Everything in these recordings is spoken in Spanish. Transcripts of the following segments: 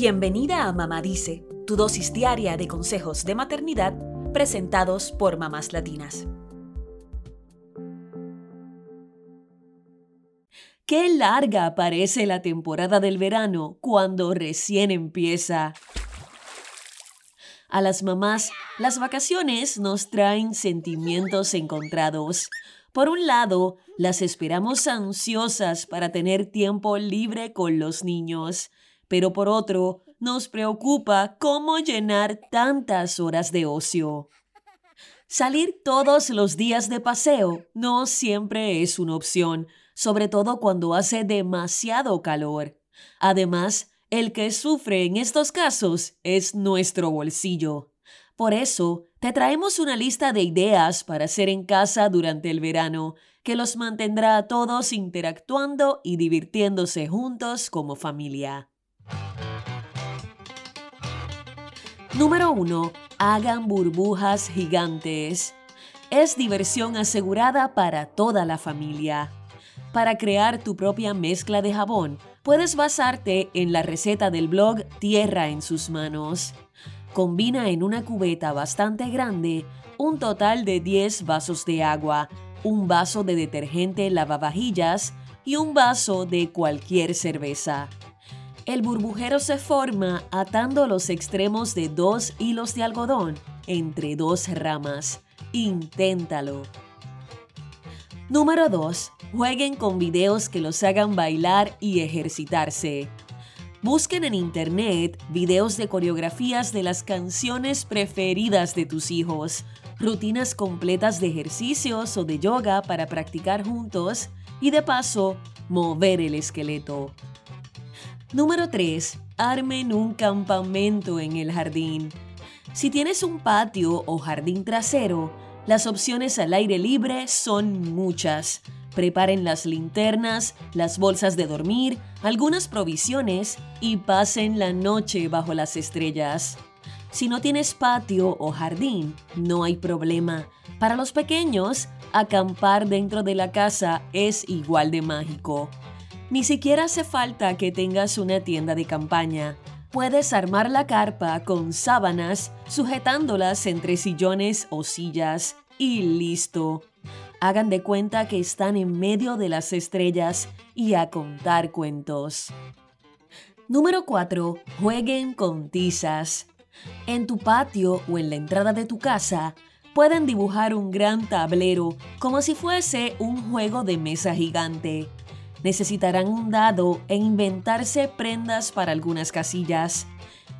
Bienvenida a Mamá Dice, tu dosis diaria de consejos de maternidad presentados por mamás latinas. Qué larga parece la temporada del verano cuando recién empieza. A las mamás, las vacaciones nos traen sentimientos encontrados. Por un lado, las esperamos ansiosas para tener tiempo libre con los niños, pero por otro, nos preocupa cómo llenar tantas horas de ocio. Salir todos los días de paseo no siempre es una opción, sobre todo cuando hace demasiado calor. Además, el que sufre en estos casos es nuestro bolsillo. Por eso, te traemos una lista de ideas para hacer en casa durante el verano que los mantendrá a todos interactuando y divirtiéndose juntos como familia. Número 1. Hagan burbujas gigantes. Es diversión asegurada para toda la familia. Para crear tu propia mezcla de jabón, puedes basarte en la receta del blog Tierra en sus manos. Combina en una cubeta bastante grande un total de 10 vasos de agua, un vaso de detergente lavavajillas y un vaso de cualquier cerveza. El burbujero se forma atando los extremos de dos hilos de algodón entre dos ramas. Inténtalo. Número 2. Jueguen con videos que los hagan bailar y ejercitarse. Busquen en internet videos de coreografías de las canciones preferidas de tus hijos, rutinas completas de ejercicios o de yoga para practicar juntos y de paso mover el esqueleto. Número 3. Armen un campamento en el jardín. Si tienes un patio o jardín trasero, las opciones al aire libre son muchas. Preparen las linternas, las bolsas de dormir, algunas provisiones y pasen la noche bajo las estrellas. Si no tienes patio o jardín, no hay problema. Para los pequeños, acampar dentro de la casa es igual de mágico. Ni siquiera hace falta que tengas una tienda de campaña. Puedes armar la carpa con sábanas, sujetándolas entre sillones o sillas y listo. Hagan de cuenta que están en medio de las estrellas y a contar cuentos. Número 4. Jueguen con tizas. En tu patio o en la entrada de tu casa, pueden dibujar un gran tablero como si fuese un juego de mesa gigante necesitarán un dado e inventarse prendas para algunas casillas.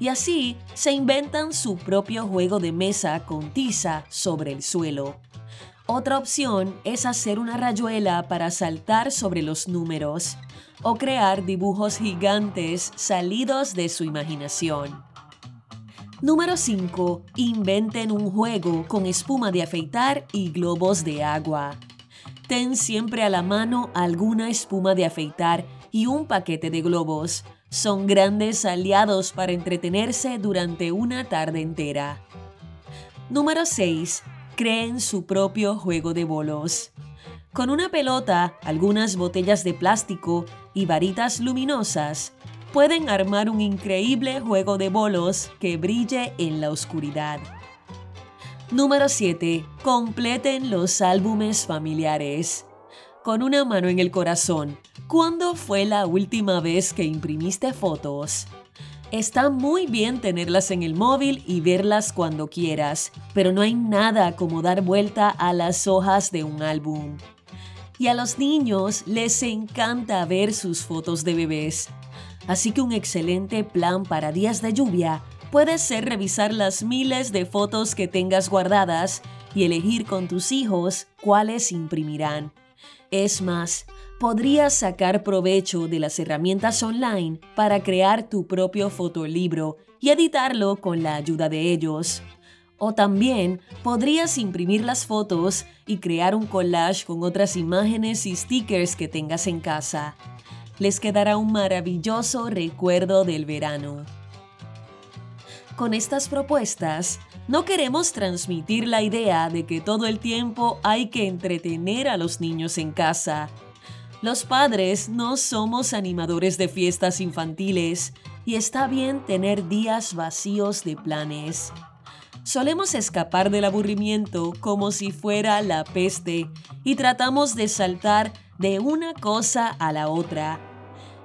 Y así se inventan su propio juego de mesa con tiza sobre el suelo. Otra opción es hacer una rayuela para saltar sobre los números o crear dibujos gigantes salidos de su imaginación. Número 5. Inventen un juego con espuma de afeitar y globos de agua. Ten siempre a la mano alguna espuma de afeitar y un paquete de globos. Son grandes aliados para entretenerse durante una tarde entera. Número 6. Creen su propio juego de bolos. Con una pelota, algunas botellas de plástico y varitas luminosas, pueden armar un increíble juego de bolos que brille en la oscuridad. Número 7. Completen los álbumes familiares. Con una mano en el corazón, ¿cuándo fue la última vez que imprimiste fotos? Está muy bien tenerlas en el móvil y verlas cuando quieras, pero no hay nada como dar vuelta a las hojas de un álbum. Y a los niños les encanta ver sus fotos de bebés. Así que un excelente plan para días de lluvia puede ser revisar las miles de fotos que tengas guardadas y elegir con tus hijos cuáles imprimirán. Es más, podrías sacar provecho de las herramientas online para crear tu propio fotolibro y editarlo con la ayuda de ellos. O también podrías imprimir las fotos y crear un collage con otras imágenes y stickers que tengas en casa. Les quedará un maravilloso recuerdo del verano. Con estas propuestas, no queremos transmitir la idea de que todo el tiempo hay que entretener a los niños en casa. Los padres no somos animadores de fiestas infantiles y está bien tener días vacíos de planes. Solemos escapar del aburrimiento como si fuera la peste y tratamos de saltar de una cosa a la otra.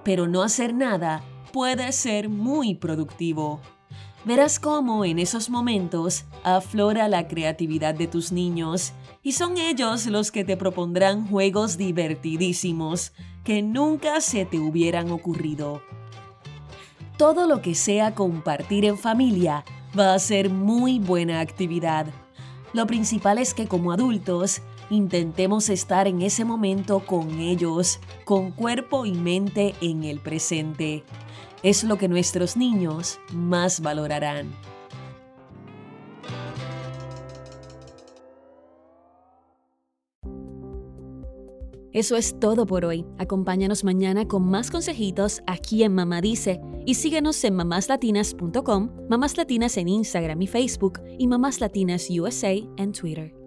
Pero no hacer nada puede ser muy productivo. Verás cómo en esos momentos aflora la creatividad de tus niños y son ellos los que te propondrán juegos divertidísimos que nunca se te hubieran ocurrido. Todo lo que sea compartir en familia va a ser muy buena actividad. Lo principal es que como adultos intentemos estar en ese momento con ellos, con cuerpo y mente en el presente es lo que nuestros niños más valorarán. Eso es todo por hoy. Acompáñanos mañana con más consejitos aquí en Mamá Dice y síguenos en mamáslatinas.com, Mamás Latinas en Instagram y Facebook y Mamás Latinas USA en Twitter.